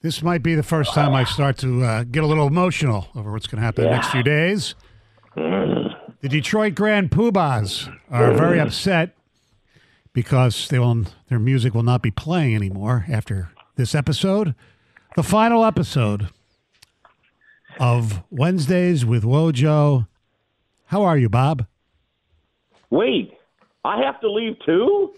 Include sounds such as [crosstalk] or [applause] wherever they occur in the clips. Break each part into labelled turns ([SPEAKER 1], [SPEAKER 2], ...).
[SPEAKER 1] This might be the first time I start to uh, get a little emotional over what's going to happen the next few days. The Detroit Grand Pubahs are very upset because they will, their music will not be playing anymore after this episode. The final episode of Wednesdays with Wojo. How are you, Bob?
[SPEAKER 2] Wait, I have to leave too?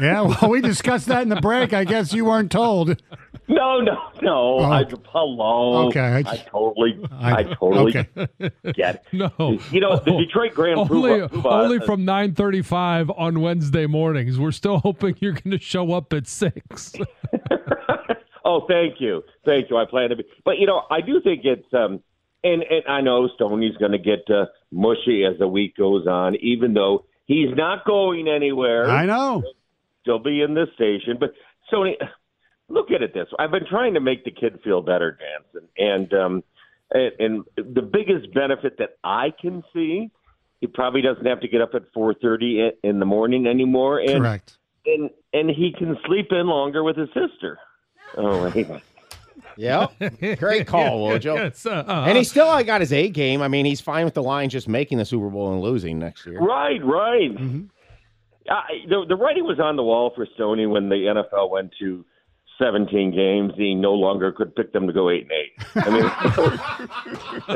[SPEAKER 1] Yeah, well, we discussed that in the break. I guess you weren't told.
[SPEAKER 2] No, no, no.
[SPEAKER 1] Oh.
[SPEAKER 2] I, hello.
[SPEAKER 1] Okay, I
[SPEAKER 2] I, totally,
[SPEAKER 1] I-
[SPEAKER 2] I, totally
[SPEAKER 1] okay.
[SPEAKER 2] get it.
[SPEAKER 3] No.
[SPEAKER 2] You know, the Detroit Grand
[SPEAKER 3] only,
[SPEAKER 2] Poobah. Poobah-
[SPEAKER 3] only from 9:35 on Wednesday mornings. We're still hoping you're going to show up at 6. [laughs]
[SPEAKER 2] oh, thank you, thank you. I plan to be, but you know, I do think it's. um and, and I know Stoney's going to get uh, mushy as the week goes on, even though he's not going anywhere.
[SPEAKER 1] I know.
[SPEAKER 2] Still be in this station, but Stoney, look at it this. I've been trying to make the kid feel better, Jansen, and um, and, and the biggest benefit that I can see, he probably doesn't have to get up at four thirty in the morning anymore, and
[SPEAKER 1] Correct.
[SPEAKER 2] and and he can sleep in longer with his sister. Oh, [laughs] wait.
[SPEAKER 4] Yep. Great call, [laughs] Wojo.
[SPEAKER 3] Yes, uh, uh,
[SPEAKER 4] And he still uh, got his A game. I mean, he's fine with the Lions just making the Super Bowl and losing next year.
[SPEAKER 2] right, right. I, the the writing was on the wall for Stoney when the NFL went to. 17 games, he no longer could pick them to go 8 and 8. I mean, [laughs]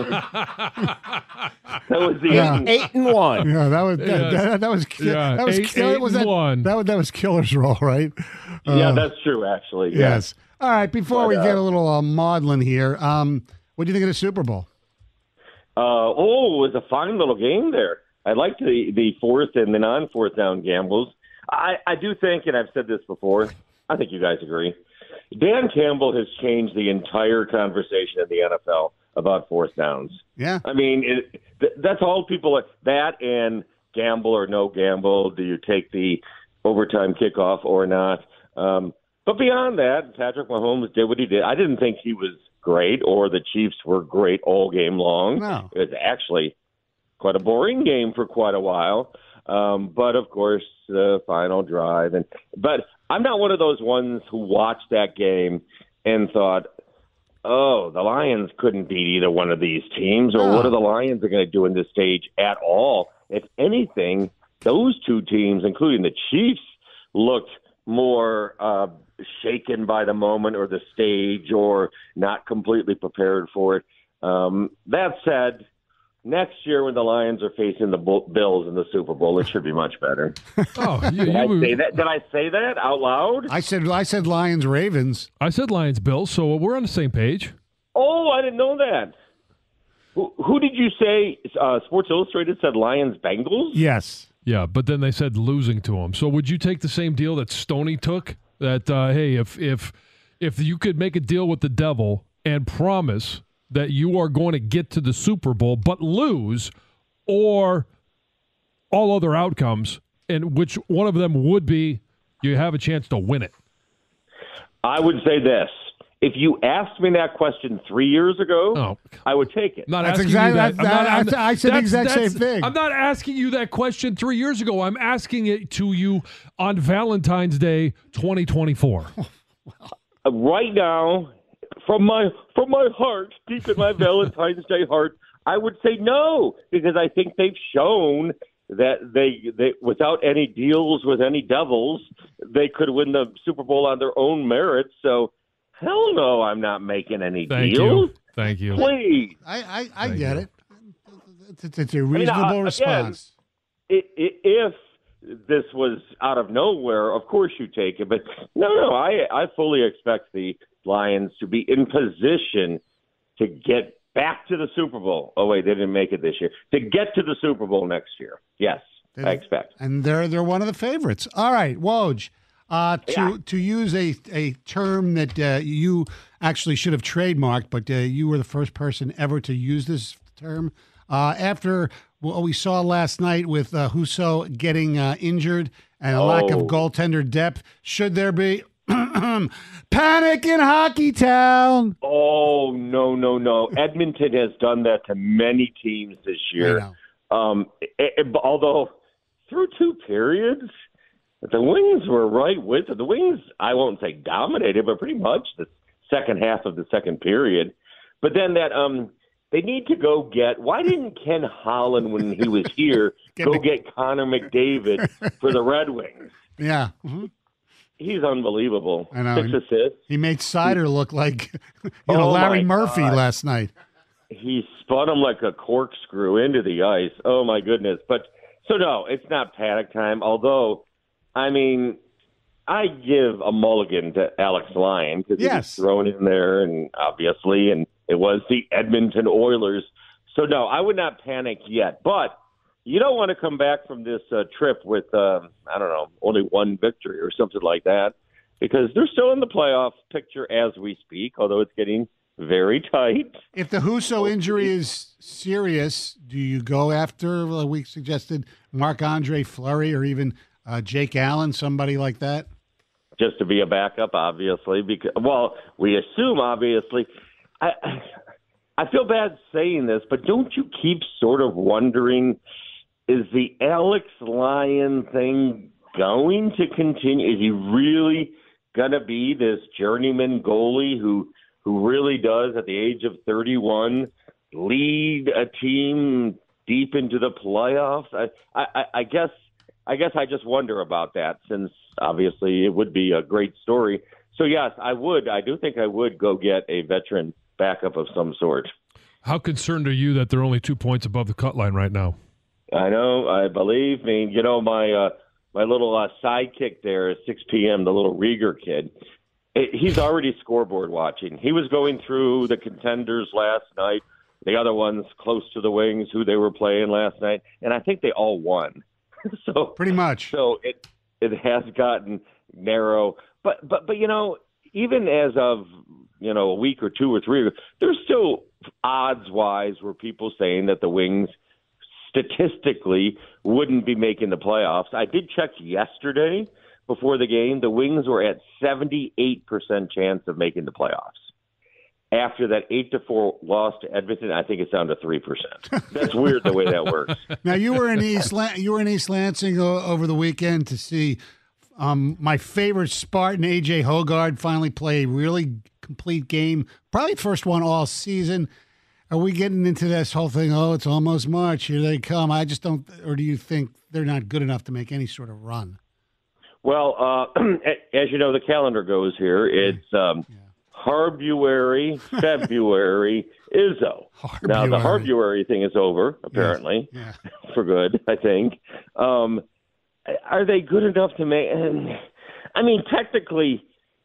[SPEAKER 2] that was the
[SPEAKER 1] Yeah.
[SPEAKER 2] end.
[SPEAKER 4] Eight and one.
[SPEAKER 1] Yeah, that was that,
[SPEAKER 3] Yes.
[SPEAKER 1] that, that was
[SPEAKER 3] Yeah,
[SPEAKER 1] that was
[SPEAKER 3] eight-
[SPEAKER 1] kill-
[SPEAKER 3] eight
[SPEAKER 1] was that,
[SPEAKER 3] one.
[SPEAKER 1] that was that was killer's roll, right?
[SPEAKER 2] Yeah,
[SPEAKER 1] Uh,
[SPEAKER 2] that's true, actually. Yeah.
[SPEAKER 1] yes. All right. Before
[SPEAKER 2] But,
[SPEAKER 1] we get
[SPEAKER 2] uh,
[SPEAKER 1] a little uh, maudlin here, um, what do you think of the Super Bowl?
[SPEAKER 2] Uh, oh, it was a fine little game there. I like the the fourth and the non fourth down gambles. I, I do think, and I've said this before, I think you guys agree. Dan Campbell has changed the entire conversation in the NFL about fourth downs.
[SPEAKER 1] Yeah.
[SPEAKER 2] I mean, it, th- that's all people like that and gamble or no gamble. Do you take the overtime kickoff or not? Um, but beyond that, Patrick Mahomes did what he did. I didn't think he was great or the Chiefs were great all game long.
[SPEAKER 1] No.
[SPEAKER 2] It was actually quite a boring game for quite a while. Um, but of course, the final drive and but I'm not one of those ones who watched that game and thought, "Oh, the Lions couldn't beat either one of these teams," or
[SPEAKER 1] No.
[SPEAKER 2] "What are the Lions going to do in this stage at all?" If anything, those two teams, including the Chiefs, looked more uh, shaken by the moment or the stage, or not completely prepared for it. Um, that said, next year when the Lions are facing the Bills in the Super Bowl, it should be much better. [laughs]
[SPEAKER 3] Oh, you,
[SPEAKER 2] Did I
[SPEAKER 3] you-
[SPEAKER 2] say that? Did I say that out loud?
[SPEAKER 1] I said I said Lions Ravens.
[SPEAKER 3] I said Lions Bills, so we're on the same page.
[SPEAKER 2] Oh, I didn't know that. Who, who did you say? Uh, Sports Illustrated said Lions Bengals.
[SPEAKER 1] Yes.
[SPEAKER 3] Yeah, but then they said losing to them. So would you take the same deal that Stoney took? That uh, hey, if if if you could make a deal with the devil and promise that you are going to get to the Super Bowl but lose, or all other outcomes, and which one of them would be you have a chance to win it?
[SPEAKER 2] I would say this. If you asked me that question three years ago,
[SPEAKER 3] Oh.
[SPEAKER 2] I would take it.
[SPEAKER 3] I'm not
[SPEAKER 1] That's
[SPEAKER 3] asking
[SPEAKER 1] exactly-
[SPEAKER 3] you that.
[SPEAKER 1] that-
[SPEAKER 3] I'm not-
[SPEAKER 1] that-
[SPEAKER 3] I'm-
[SPEAKER 1] I said the exact same thing.
[SPEAKER 3] I'm not asking you that question three years ago. I'm asking it to you on Valentine's Day 2024.
[SPEAKER 2] Uh, [laughs] right now, from my from my heart, deep in my [laughs] Valentine's Day heart, I would say no because I think they've shown that they they without any deals with any devils, they could win the Super Bowl on their own merits. So, hell no, I'm not making any
[SPEAKER 3] Thank
[SPEAKER 2] deals.
[SPEAKER 3] you. Thank you.
[SPEAKER 2] Please.
[SPEAKER 1] I, I, I
[SPEAKER 3] Thank
[SPEAKER 1] get
[SPEAKER 3] you.
[SPEAKER 1] it. It's, it's, it's a
[SPEAKER 2] mean,
[SPEAKER 1] reasonable
[SPEAKER 2] uh, again,
[SPEAKER 1] response.
[SPEAKER 2] i- i- if this was out of nowhere, of course you take it. But no, no, I I fully expect the Lions to be in position to get back to the Super Bowl. Oh wait, they didn't make it this year. To get to the Super Bowl next year. Yes, I expect.
[SPEAKER 1] and they're they're one of the favorites. All right, Woj. Uh, to
[SPEAKER 2] Yeah.
[SPEAKER 1] to use a a term that uh, you actually should have trademarked, but uh, you were the first person ever to use this term. Uh, after what we saw last night with uh, Husso getting uh, injured and a lack of
[SPEAKER 2] Oh.
[SPEAKER 1] goaltender depth, should there be [clears throat] panic in Hockey Town?
[SPEAKER 2] Oh no, no, no! [laughs] Edmonton has done that to many teams this year. Um, it, it- although through two periods, the Wings were right with it. The Wings, I won't say dominated, but pretty much the second half of the second period. But then that um, they need to go get. Why didn't Ken Holland, when he was [laughs] here, go get Connor McDavid [laughs] for the Red Wings?
[SPEAKER 1] Yeah. mhm.
[SPEAKER 2] He's unbelievable.
[SPEAKER 1] I know.
[SPEAKER 2] Six assists.
[SPEAKER 1] He made Seider look like [laughs] you know
[SPEAKER 2] Oh,
[SPEAKER 1] Larry Murphy
[SPEAKER 2] God.
[SPEAKER 1] last night.
[SPEAKER 2] he spun him like a corkscrew into the ice. Oh my goodness! But so no, it's not panic time. Although, I mean, I give a mulligan to Alex Lyon because he was thrown in there, and obviously, and it was the Edmonton Oilers. So no, I would not panic yet. But you don't want to come back from this uh, trip with um, I don't know only one victory or something like that because they're still in the playoff picture as we speak. Although it's getting very tight.
[SPEAKER 1] If the Husso injury is serious, do you go after, uh, we suggested, Marc Andre Fleury or even uh, Jake Allen, somebody like that?
[SPEAKER 2] just to be a backup, obviously. Because well, we assume obviously. I I feel bad saying this, but don't you keep sort of wondering: is the Alex Lyon thing going to continue? Is he really going to be this journeyman goalie who who really does, at the age of 31, lead a team deep into the playoffs? I I, I guess I guess I just wonder about that since obviously it would be a great story. So yes, I would. I do think I would go get a veteran backup of some sort.
[SPEAKER 3] How concerned are you that they're only two points above the cut line right now?
[SPEAKER 2] I know. I believe me. You know my uh, my little uh, sidekick there at 6 p.m. The little Rieger kid. eh, He's already scoreboard watching. He was going through the contenders last night, the other ones close to the wings who they were playing last night, and I think they all won. [laughs] so
[SPEAKER 1] Pretty much.
[SPEAKER 2] So it it has gotten narrow, but but but you know, even as of you know a week or two or three, there's still odds wise were people saying that the Wings statistically wouldn't be making the playoffs. I did check yesterday before the game. The Wings were at 78% chance of making the playoffs. After that eight to four loss to Edmonton, I think it's down to three percent. [laughs] That's weird the way that works.
[SPEAKER 1] Now you were in East Lan- you were in East Lansing over the weekend to see um, my favorite Spartan AJ Hoggard finally play a really complete game, probably first one all season. Are we getting into this whole thing? Oh, it's almost March. Here they come. I just don't. Or do you think they're not good enough to make any sort of run?
[SPEAKER 2] Well, uh, [clears throat] as you know, the calendar goes here. It's um, Harbuary, [laughs] February, Izzo. Now the
[SPEAKER 1] Harbuary.
[SPEAKER 2] Harbuary thing is over, apparently,
[SPEAKER 1] Yeah. [laughs]
[SPEAKER 2] for good. I think. Um, are they good enough to make? I mean, technically,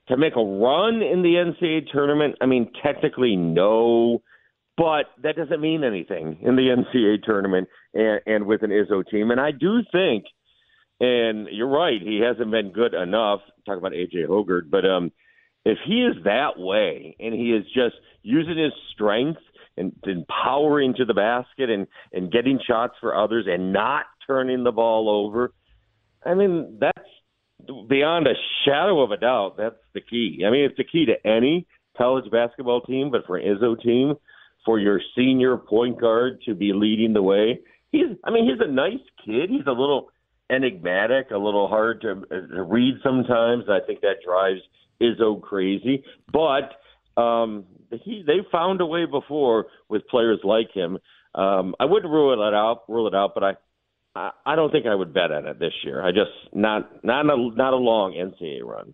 [SPEAKER 2] to make a run in the NCAA tournament. I mean, technically, no. But that doesn't mean anything in the NCAA tournament and, and with an Izzo team. And I do think and you're right, he hasn't been good enough. Talk about AJ Hoggard, but um, if he is that way and he is just using his strength and, and powering to the basket and and getting shots for others and not turning the ball over. I mean, that's beyond a shadow of a doubt. That's the key. I mean, it's the key to any college basketball team, but for an Izzo team, for your senior point guard to be leading the way, he's. I mean, he's a nice kid. He's a little enigmatic, a little hard to, to read sometimes. I think that drives Izzo crazy, but um, he they found a way before with players like him. Um, I wouldn't rule it out, rule it out, but I I don't think I would bet on it this year. I just not not a not a long NCAA run.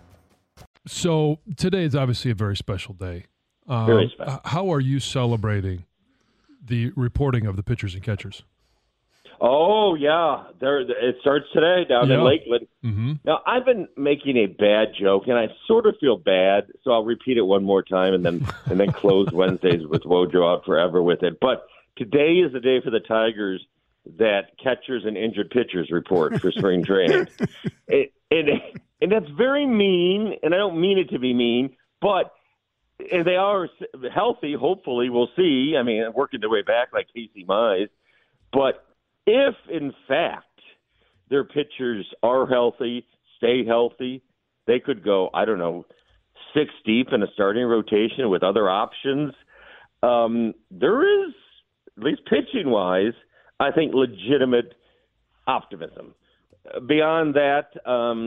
[SPEAKER 3] So today is obviously a very special day. Um,
[SPEAKER 2] Very special.
[SPEAKER 3] How are you celebrating the reporting of the pitchers and catchers?
[SPEAKER 2] Oh yeah, there it starts today down
[SPEAKER 3] Yeah.
[SPEAKER 2] in Lakeland.
[SPEAKER 3] Mm-hmm.
[SPEAKER 2] Now I've been making a bad joke, and I sort of feel bad, so I'll repeat it one more time, and then [laughs] and then close Wednesdays with Wojo out forever with it. But today is the day for the Tigers that catchers and injured pitchers report for spring training. [laughs] it, and and that's very mean, and I don't mean it to be mean, but and they are healthy. Hopefully, we'll see. I mean, working their way back like Casey Mize, but if in fact their pitchers are healthy, stay healthy, they could go, I don't know, six deep in a starting rotation with other options. Um, there is, at least pitching wise, I think legitimate optimism. Beyond that, um,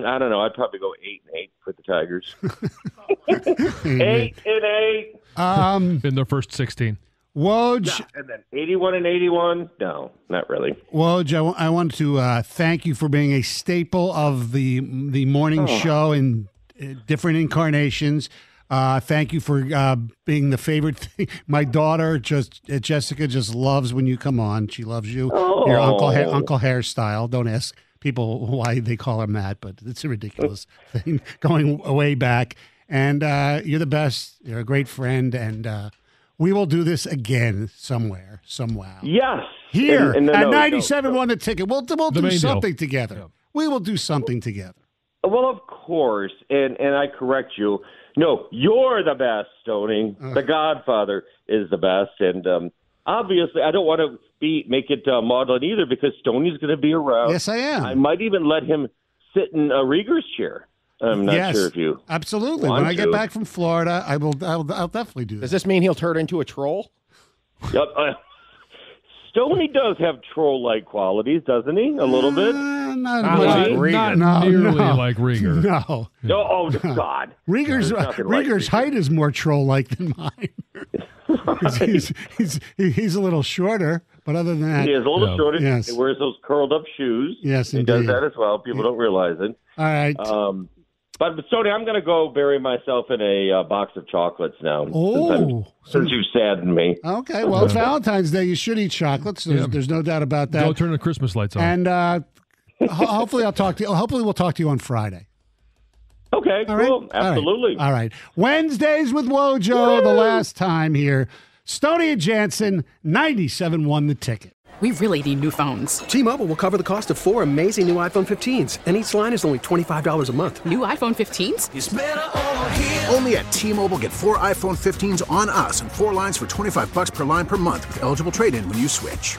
[SPEAKER 2] hmm, I don't know. I'd probably go eight and eight for the Tigers. [laughs] eight and eight,
[SPEAKER 1] Um, [laughs]
[SPEAKER 3] In their first 16.
[SPEAKER 1] Woj,
[SPEAKER 2] and then eighty-one and eighty-one. No, not really.
[SPEAKER 1] Woj, I want to uh, thank you for being a staple of the the morning show in uh, different incarnations. Uh, thank you for uh, being the favorite [laughs] thing. My daughter, just uh, Jessica, just loves when you come on. She loves you. Your uncle ha-
[SPEAKER 2] Oh.
[SPEAKER 1] Uncle hairstyle. Don't ask people [laughs] why they call him that, but it's a ridiculous [laughs] thing going way back. And uh, you're the best. You're a great friend, and uh, we will do this again somewhere, somehow.
[SPEAKER 2] Yes,
[SPEAKER 1] Here
[SPEAKER 2] And- and no,
[SPEAKER 1] at
[SPEAKER 2] no, no,
[SPEAKER 1] 97
[SPEAKER 2] no.
[SPEAKER 1] won the ticket. We'll, we'll
[SPEAKER 3] The
[SPEAKER 1] do
[SPEAKER 3] main deal.
[SPEAKER 1] something together. We will do something together.
[SPEAKER 2] Well, of course, and and I correct you. No, you're the best, Stoney. The Godfather is the best, and um, obviously, I don't want to be make it uh, maudlin either because Stoney's going to be around.
[SPEAKER 1] Yes, I am.
[SPEAKER 2] I might even let him sit in a Rieger's chair. I'm not
[SPEAKER 1] yes,
[SPEAKER 2] sure if you.
[SPEAKER 1] absolutely.
[SPEAKER 2] want
[SPEAKER 1] When I get
[SPEAKER 2] to.
[SPEAKER 1] back from Florida, I will. I'll, I'll definitely do
[SPEAKER 4] Does this mean he'll turn into a troll?
[SPEAKER 2] Yep. Uh, [laughs] Stoney does have troll-like qualities, doesn't he? A little bit.
[SPEAKER 1] Uh, Uh, not,
[SPEAKER 4] Not
[SPEAKER 1] much.
[SPEAKER 4] like Rieger.
[SPEAKER 3] Not
[SPEAKER 1] No,
[SPEAKER 3] nearly
[SPEAKER 1] no.
[SPEAKER 3] like Rieger. [laughs]
[SPEAKER 1] No.
[SPEAKER 2] No, oh God,
[SPEAKER 1] Rieger's
[SPEAKER 2] There's nothing like
[SPEAKER 1] height is more troll like than mine. [laughs] he's, he's, he's, he's a little shorter, but other than that,
[SPEAKER 2] He is a little
[SPEAKER 3] Yeah.
[SPEAKER 2] shorter.
[SPEAKER 1] Yes.
[SPEAKER 2] He wears those curled up shoes.
[SPEAKER 1] Yes,
[SPEAKER 2] he does
[SPEAKER 1] indeed.
[SPEAKER 2] that as well. People don't realize it.
[SPEAKER 1] all right.
[SPEAKER 2] Um, but but Stoney, I'm going to go bury myself in a uh, box of chocolates now. since,
[SPEAKER 1] oh,
[SPEAKER 2] since you've saddened me.
[SPEAKER 1] okay. Well, it's Valentine's Day. You should eat chocolates. There's,
[SPEAKER 3] Yeah.
[SPEAKER 1] there's no doubt about that.
[SPEAKER 3] Go turn the Christmas lights on.
[SPEAKER 1] and uh, ho- hopefully, I'll talk to you. Hopefully, we'll talk to you on Friday.
[SPEAKER 2] Okay,
[SPEAKER 1] All right.
[SPEAKER 2] cool,
[SPEAKER 1] All right.
[SPEAKER 2] absolutely.
[SPEAKER 1] All right. Wednesdays with Wojo. The last time here. Stoney and Jansen, 97 won the ticket.
[SPEAKER 5] We really need new phones.
[SPEAKER 6] T-Mobile will cover the cost of four amazing new iPhone 15s, and each line is only $25 a month.
[SPEAKER 5] New iPhone 15s?
[SPEAKER 7] Only at T-Mobile get four iPhone 15s on us and four lines for 25 bucks per line per month with eligible trade-in when you switch.